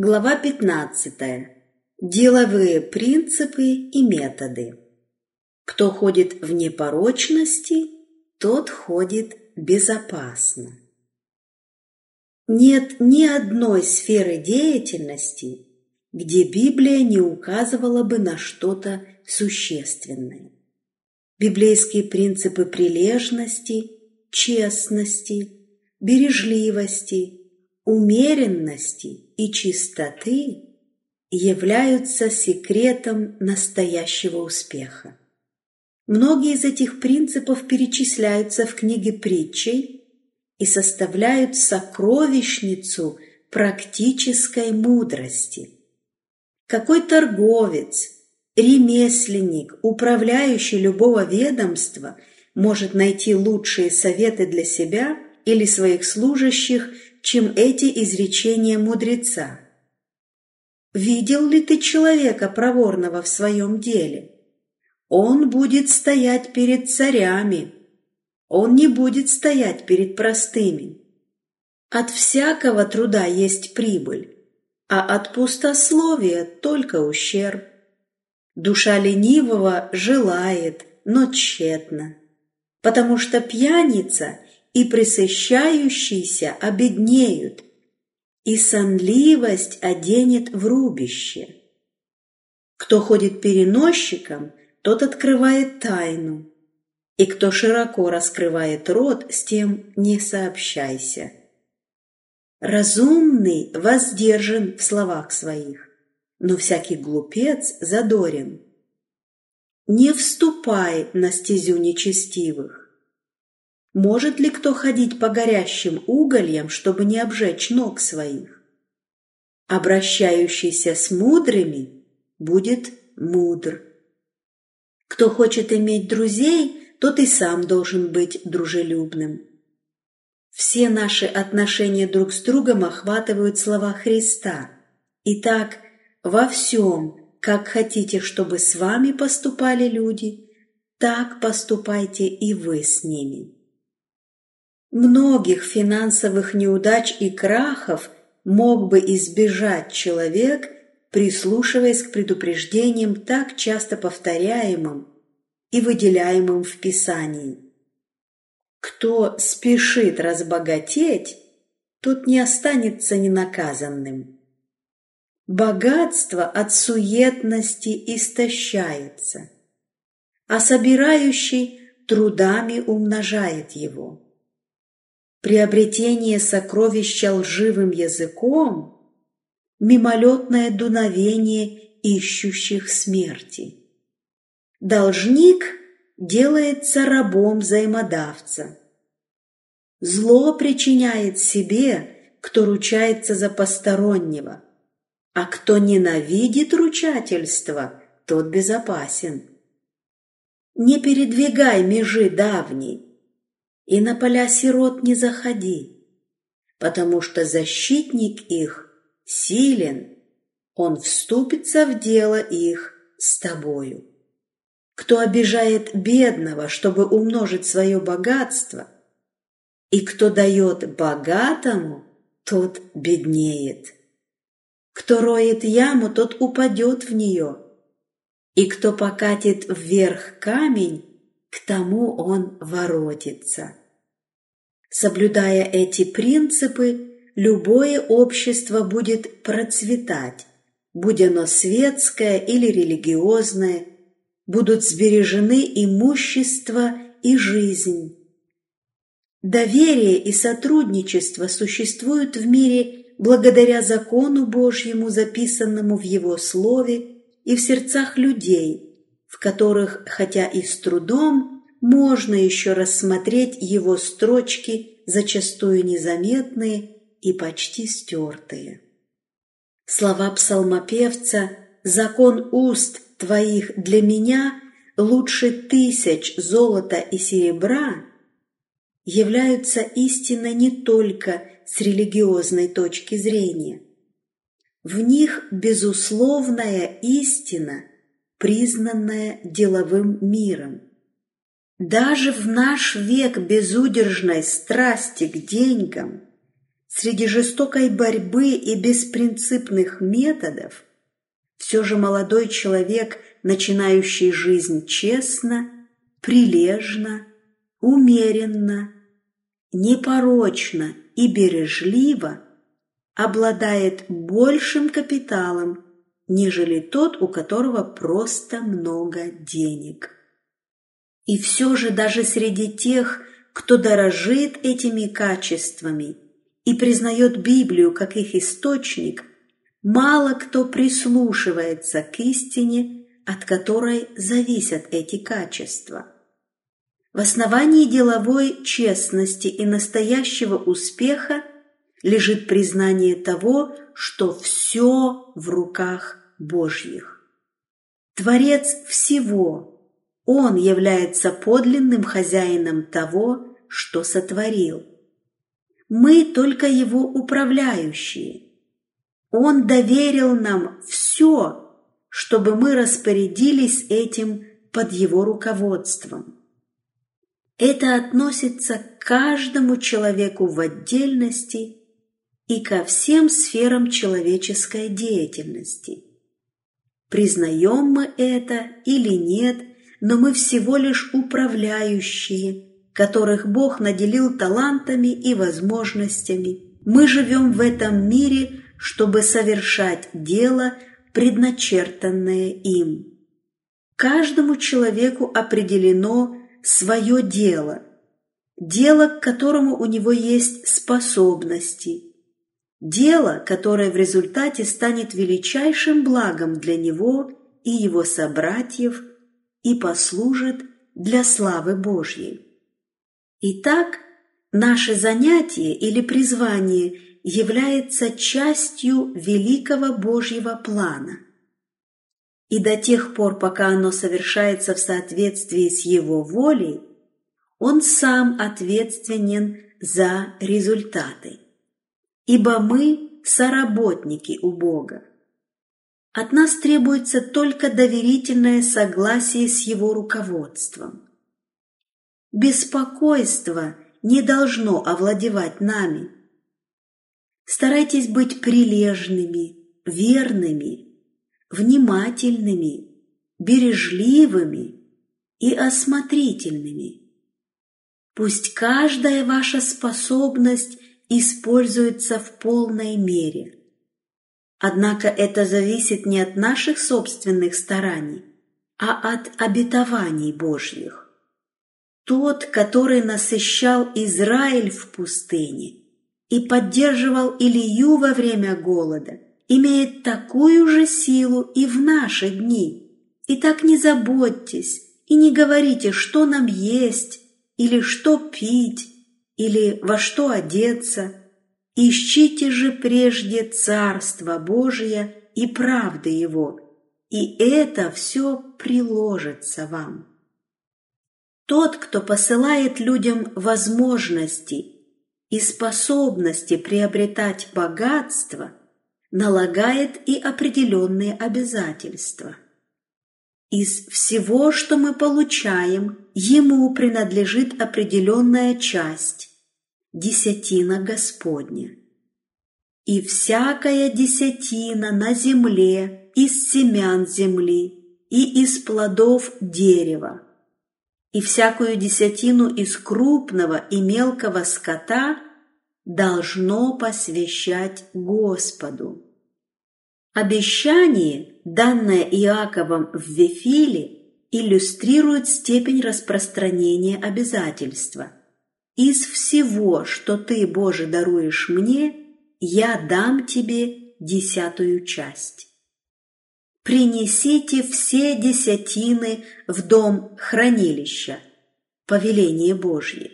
Глава 15. Деловые принципы и методы. Кто ходит в непорочности, тот ходит безопасно. Нет ни одной сферы деятельности, где Библия не указывала бы на что-то существенное. Библейские принципы прилежности, честности, бережливости – умеренности и чистоты являются секретом настоящего успеха. Многие из этих принципов перечисляются в книге притчей и составляют сокровищницу практической мудрости. Какой торговец, ремесленник, управляющий любого ведомства может найти лучшие советы для себя или своих служащих – чем эти изречения мудреца. Видел ли ты человека проворного в своем деле? Он будет стоять перед царями, он не будет стоять перед простыми. От всякого труда есть прибыль, а от пустословия только ущерб. Душа ленивого желает, но тщетно, потому что пьяница и присыщающиеся обеднеют, и сонливость оденет в рубище. Кто ходит переносчиком, тот открывает тайну, и кто широко раскрывает рот, с тем не сообщайся. Разумный воздержан в словах своих, но всякий глупец задорен. Не вступай на стезю нечестивых, может ли кто ходить по горящим угольям, чтобы не обжечь ног своих? Обращающийся с мудрыми будет мудр. Кто хочет иметь друзей, тот и сам должен быть дружелюбным. Все наши отношения друг с другом охватывают слова Христа. Итак, во всем, как хотите, чтобы с вами поступали люди, так поступайте и вы с ними. Многих финансовых неудач и крахов мог бы избежать человек, прислушиваясь к предупреждениям, так часто повторяемым и выделяемым в Писании. Кто спешит разбогатеть, тот не останется ненаказанным. Богатство от суетности истощается, а собирающий трудами умножает его. Приобретение сокровища лживым языком – мимолетное дуновение ищущих смерти. Должник делается рабом взаимодавца. Зло причиняет себе, кто ручается за постороннего, а кто ненавидит ручательство, тот безопасен. Не передвигай межи давней, и на поля сирот не заходи, потому что защитник их силен, он вступится в дело их с тобою. Кто обижает бедного, чтобы умножить свое богатство, и кто дает богатому, тот беднеет. Кто роет яму, тот упадет в нее, и кто покатит вверх камень, к тому он воротится. Соблюдая эти принципы, любое общество будет процветать, будь оно светское или религиозное, будут сбережены имущество и жизнь. Доверие и сотрудничество существуют в мире благодаря закону Божьему, записанному в Его Слове и в сердцах людей – в которых, хотя и с трудом, можно еще рассмотреть его строчки, зачастую незаметные и почти стертые. Слова псалмопевца «Закон уст твоих для меня лучше тысяч золота и серебра» являются истинной не только с религиозной точки зрения. В них безусловная истина – признанное деловым миром. Даже в наш век безудержной страсти к деньгам, среди жестокой борьбы и беспринципных методов, все же молодой человек, начинающий жизнь честно, прилежно, умеренно, непорочно и бережливо, обладает большим капиталом, нежели тот, у которого просто много денег. И все же даже среди тех, кто дорожит этими качествами и признает Библию как их источник, мало кто прислушивается к истине, от которой зависят эти качества. В основании деловой честности и настоящего успеха лежит признание того, что все в руках Божьих. Творец всего, Он является подлинным хозяином того, что сотворил. Мы только Его управляющие. Он доверил нам все, чтобы мы распорядились этим под Его руководством. Это относится к каждому человеку в отдельности и ко всем сферам человеческой деятельности. Признаем мы это или нет, но мы всего лишь управляющие, которых Бог наделил талантами и возможностями. Мы живем в этом мире, чтобы совершать дело, предначертанное им. Каждому человеку определено свое дело, дело, к которому у него есть способности, дело, которое в результате станет величайшим благом для него и его собратьев и послужит для славы Божьей. Итак, наше занятие или призвание является частью великого Божьего плана – и до тех пор, пока оно совершается в соответствии с его волей, он сам ответственен за результаты. Ибо мы – соработники у Бога. От нас требуется только доверительное согласие с его руководством. Беспокойство не должно овладевать нами. Старайтесь быть прилежными, верными, внимательными, бережливыми и осмотрительными. Пусть каждая ваша способность используется в полной мере. Однако это зависит не от наших собственных стараний, а от обетований Божьих. Тот, который насыщал Израиль в пустыне и поддерживал Илью во время голода – имеет такую же силу и в наши дни. И так не заботьтесь и не говорите, что нам есть, или что пить, или во что одеться. Ищите же прежде Царство Божие и правды Его, и это все приложится вам. Тот, кто посылает людям возможности и способности приобретать богатство – налагает и определенные обязательства. Из всего, что мы получаем, ему принадлежит определенная часть – десятина Господня. И всякая десятина на земле из семян земли и из плодов дерева, и всякую десятину из крупного и мелкого скота – должно посвящать Господу. Обещание, данное Иаковом в Вифиле, иллюстрирует степень распространения обязательства. «Из всего, что ты, Боже, даруешь мне, я дам тебе десятую часть». «Принесите все десятины в дом хранилища» – повеление Божье.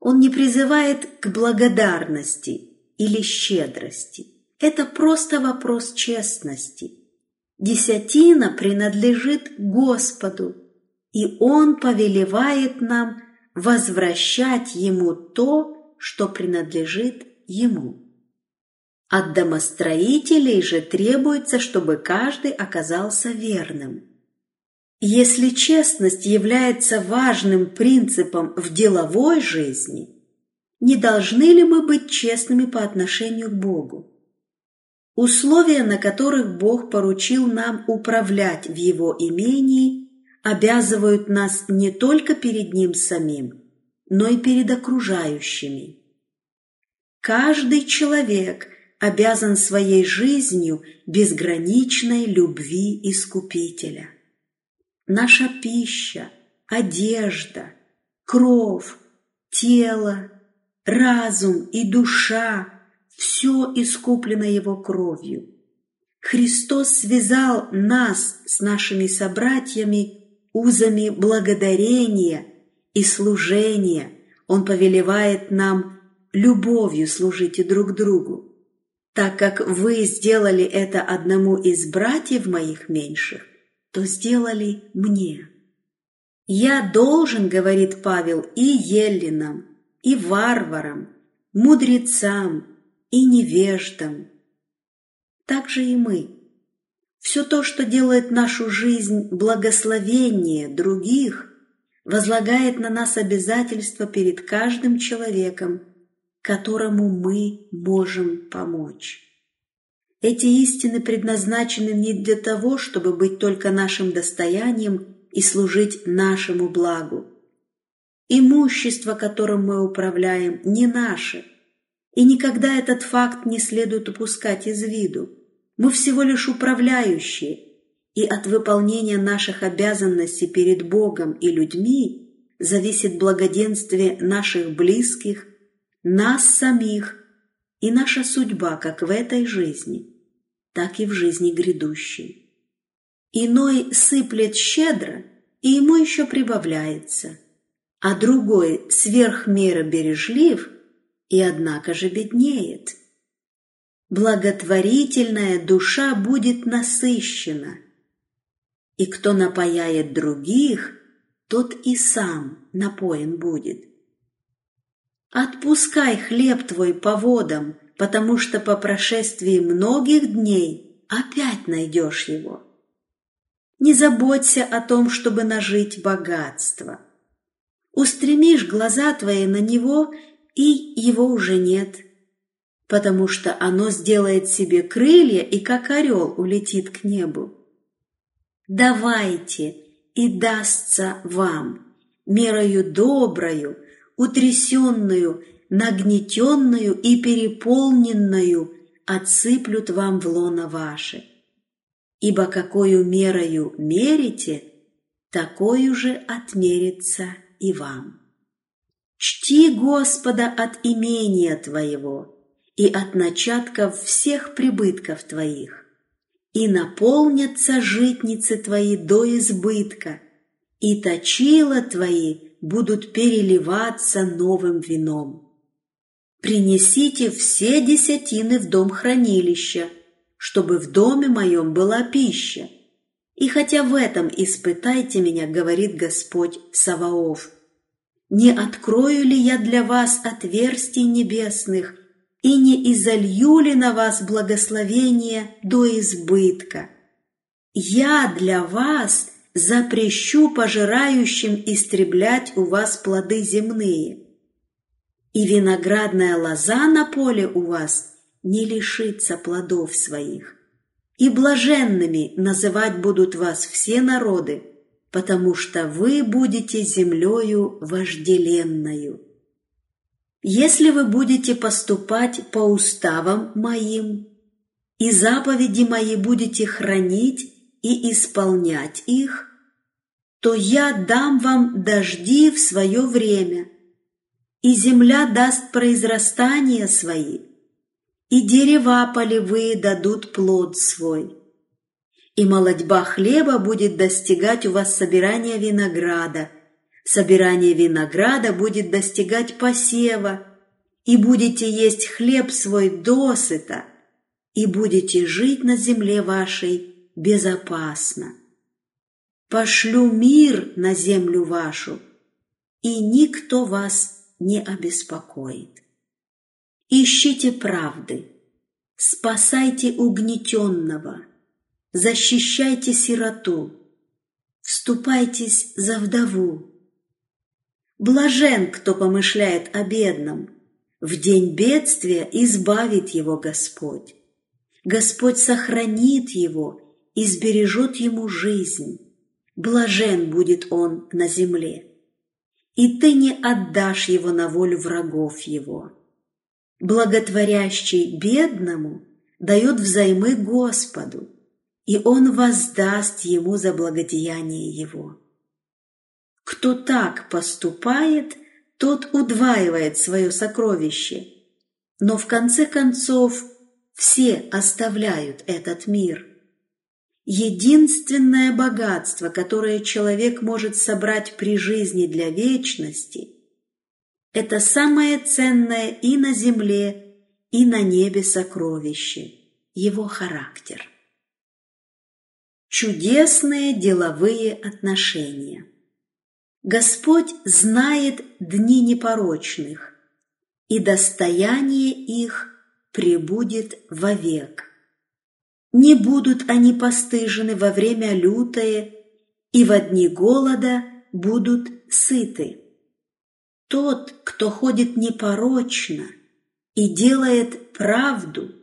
Он не призывает к благодарности или щедрости. Это просто вопрос честности. Десятина принадлежит Господу, и Он повелевает нам возвращать Ему то, что принадлежит Ему. От домостроителей же требуется, чтобы каждый оказался верным. Если честность является важным принципом в деловой жизни, не должны ли мы быть честными по отношению к Богу? Условия, на которых Бог поручил нам управлять в Его имении, обязывают нас не только перед Ним самим, но и перед окружающими. Каждый человек обязан своей жизнью безграничной любви Искупителя. Наша пища, одежда, кровь, тело, разум и душа – все искуплено Его кровью. Христос связал нас с нашими собратьями узами благодарения и служения. Он повелевает нам любовью служите друг другу. Так как вы сделали это одному из братьев моих меньших, то сделали мне. Я должен, говорит Павел, и еллинам, и варварам, мудрецам и невеждам. Так же и мы. Все то, что делает нашу жизнь благословение других, возлагает на нас обязательства перед каждым человеком, которому мы можем помочь. Эти истины предназначены не для того, чтобы быть только нашим достоянием и служить нашему благу. Имущество, которым мы управляем, не наше, и никогда этот факт не следует упускать из виду. Мы всего лишь управляющие, и от выполнения наших обязанностей перед Богом и людьми зависит благоденствие наших близких, нас самих и наша судьба как в этой жизни, так и в жизни грядущей. Иной сыплет щедро, и ему еще прибавляется, а другой сверх меры бережлив и однако же беднеет. Благотворительная душа будет насыщена, и кто напояет других, тот и сам напоен будет. Отпускай хлеб твой по водам, потому что по прошествии многих дней опять найдешь его. Не заботься о том, чтобы нажить богатство. Устремишь глаза твои на него, и его уже нет, потому что оно сделает себе крылья и как орел улетит к небу. Давайте, и дастся вам, мерою доброю, утрясенную, нагнетенную и переполненную отсыплют вам в лоно ваше. Ибо какую мерою мерите, такую же отмерится и вам. Чти Господа от имения твоего и от начатков всех прибытков твоих, и наполнятся житницы твои до избытка, и точила твои будут переливаться новым вином. Принесите все десятины в дом хранилища, чтобы в доме моем была пища. И хотя в этом испытайте меня, говорит Господь Саваоф, не открою ли я для вас отверстий небесных и не изолью ли на вас благословение до избытка? Я для вас – запрещу пожирающим истреблять у вас плоды земные. И виноградная лоза на поле у вас не лишится плодов своих. И блаженными называть будут вас все народы, потому что вы будете землею вожделенною. Если вы будете поступать по уставам моим, и заповеди мои будете хранить и исполнять их, то я дам вам дожди в свое время, и земля даст произрастания свои, и дерева полевые дадут плод свой. И молодьба хлеба будет достигать у вас собирания винограда, собирание винограда будет достигать посева, и будете есть хлеб свой досыта, и будете жить на земле вашей безопасно. Пошлю мир на землю вашу, и никто вас не обеспокоит. Ищите правды, спасайте угнетенного, защищайте сироту, вступайтесь за вдову. Блажен, кто помышляет о бедном, В день бедствия избавит его Господь. Господь сохранит его и сбережет ему жизнь. Блажен будет он на земле. И ты не отдашь его на волю врагов его. Благотворящий бедному дает взаймы Господу, и он воздаст ему за благодеяние его. Кто так поступает, тот удваивает свое сокровище, но в конце концов все оставляют этот мир. Единственное богатство, которое человек может собрать при жизни для вечности, это самое ценное и на земле, и на небе сокровище – его характер. Чудесные деловые отношения. Господь знает дни непорочных, и достояние их пребудет вовек. Не будут они постыжены во время лютое, и во дни голода будут сыты. Тот, кто ходит непорочно и делает правду,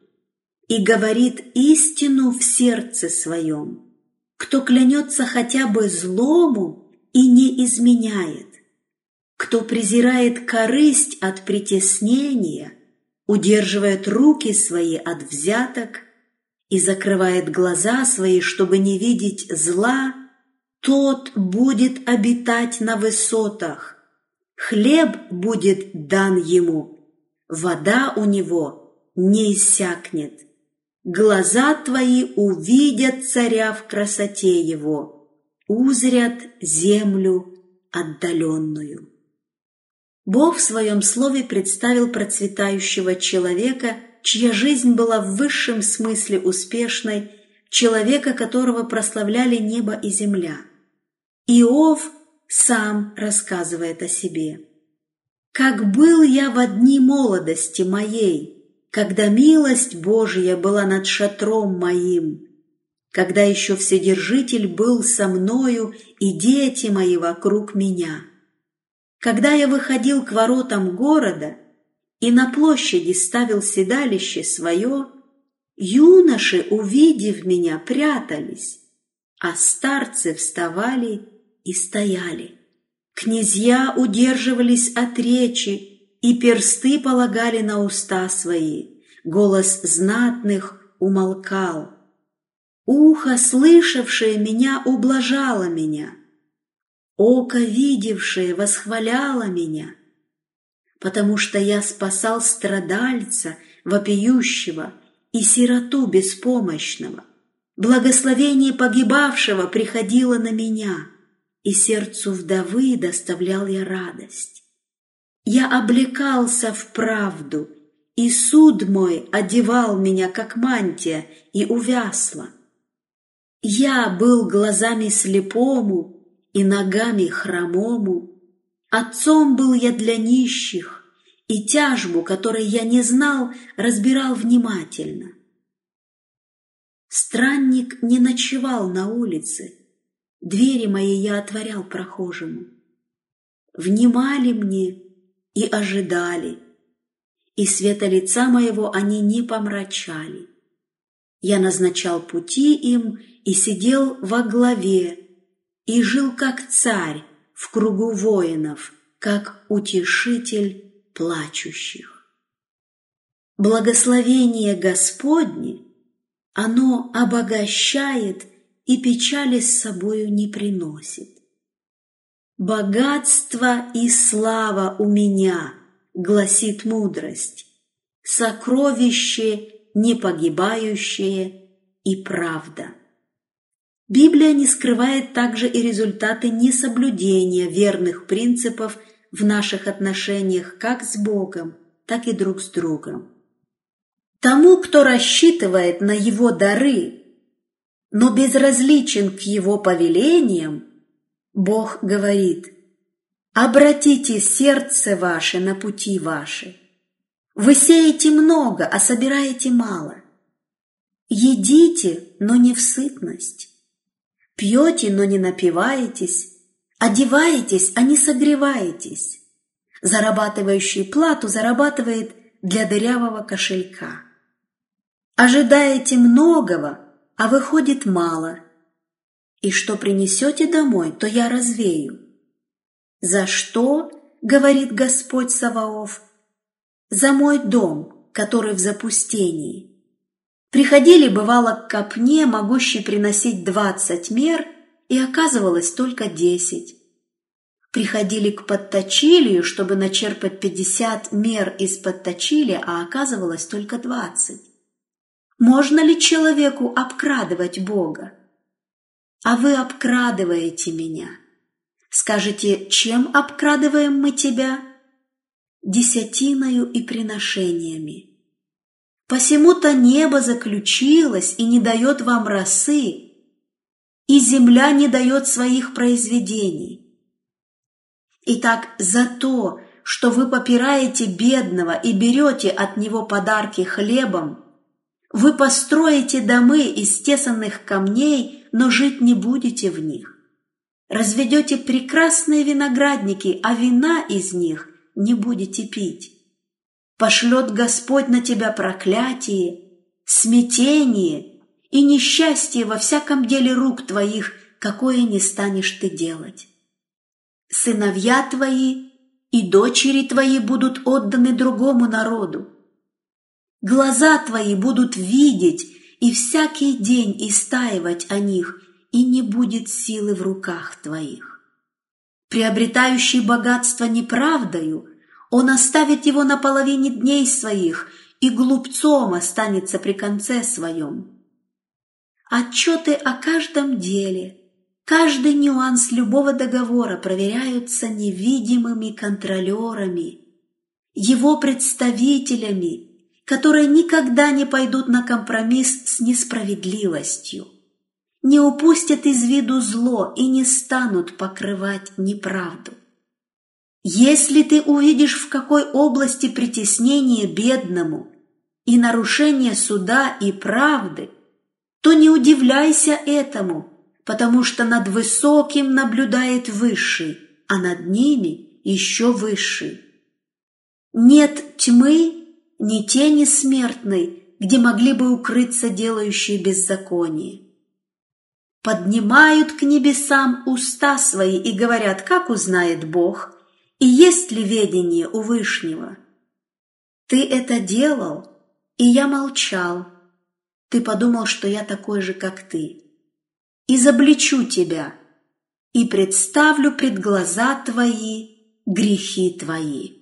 и говорит истину в сердце своем, кто клянется хотя бы злому и не изменяет, кто презирает корысть от притеснения, удерживает руки свои от взяток – и закрывает глаза свои, чтобы не видеть зла, тот будет обитать на высотах. Хлеб будет дан ему, вода у него не иссякнет. Глаза твои увидят царя в красоте его, узрят землю отдаленную. Бог в своем слове представил процветающего человека – чья жизнь была в высшем смысле успешной, человека, которого прославляли небо и земля. Иов сам рассказывает о себе. «Как был я в дни молодости моей, когда милость Божия была над шатром моим, когда еще Вседержитель был со мною и дети мои вокруг меня. Когда я выходил к воротам города, и на площади ставил седалище свое, юноши, увидев меня, прятались, а старцы вставали и стояли. Князья удерживались от речи, и персты полагали на уста свои, голос знатных умолкал. Ухо, слышавшее меня, ублажало меня, око, видевшее, восхваляло меня — потому что я спасал страдальца, вопиющего, и сироту беспомощного. Благословение погибавшего приходило на меня, и сердцу вдовы доставлял я радость. Я облекался в правду, и суд мой одевал меня, как мантия, и увясла. Я был глазами слепому и ногами хромому, Отцом был я для нищих, и тяжбу, которой я не знал, разбирал внимательно. Странник не ночевал на улице, двери мои я отворял прохожему. Внимали мне и ожидали, и света лица моего они не помрачали. Я назначал пути им и сидел во главе, и жил как царь, в кругу воинов, как утешитель плачущих. Благословение Господне, оно обогащает и печали с собою не приносит. «Богатство и слава у меня», — гласит мудрость, «сокровище непогибающее и правда». Библия не скрывает также и результаты несоблюдения верных принципов в наших отношениях как с Богом, так и друг с другом. Тому, кто рассчитывает на его дары, но безразличен к его повелениям, Бог говорит, «Обратите сердце ваше на пути ваши. Вы сеете много, а собираете мало. Едите, но не в сытность Пьете, но не напиваетесь, одеваетесь, а не согреваетесь. Зарабатывающий плату зарабатывает для дырявого кошелька. Ожидаете многого, а выходит мало. И что принесете домой, то я развею. За что, говорит Господь Саваоф, за мой дом, который в запустении. Приходили, бывало, к копне, могущей приносить двадцать мер, и оказывалось только десять. Приходили к подточилию, чтобы начерпать пятьдесят мер из подточили, а оказывалось только двадцать. Можно ли человеку обкрадывать Бога? А вы обкрадываете меня. Скажете, чем обкрадываем мы тебя? Десятиною и приношениями. Посему-то небо заключилось и не дает вам росы, и земля не дает своих произведений. Итак, за то, что вы попираете бедного и берете от него подарки хлебом, вы построите домы из тесанных камней, но жить не будете в них. Разведете прекрасные виноградники, а вина из них не будете пить. Пошлет Господь на тебя проклятие, смятение и несчастье во всяком деле рук твоих, какое не станешь ты делать. Сыновья твои и дочери твои будут отданы другому народу, Глаза твои будут видеть и всякий день истаивать о них, и не будет силы в руках твоих. Приобретающий богатство неправдою, он оставит его на половине дней своих, и глупцом останется при конце своем. Отчеты о каждом деле, каждый нюанс любого договора проверяются невидимыми контролерами, его представителями, которые никогда не пойдут на компромисс с несправедливостью, не упустят из виду зло и не станут покрывать неправду. Если ты увидишь, в какой области притеснение бедному и нарушение суда и правды, то не удивляйся этому, потому что над высоким наблюдает высший, а над ними еще высший. Нет тьмы ни тени смертной, где могли бы укрыться делающие беззаконие. Поднимают к небесам уста свои и говорят, как узнает Бог, и есть ли ведение у Вышнего. Ты это делал, и я молчал. Ты подумал, что я такой же, как ты. Изобличу тебя и представлю пред глаза твои грехи твои.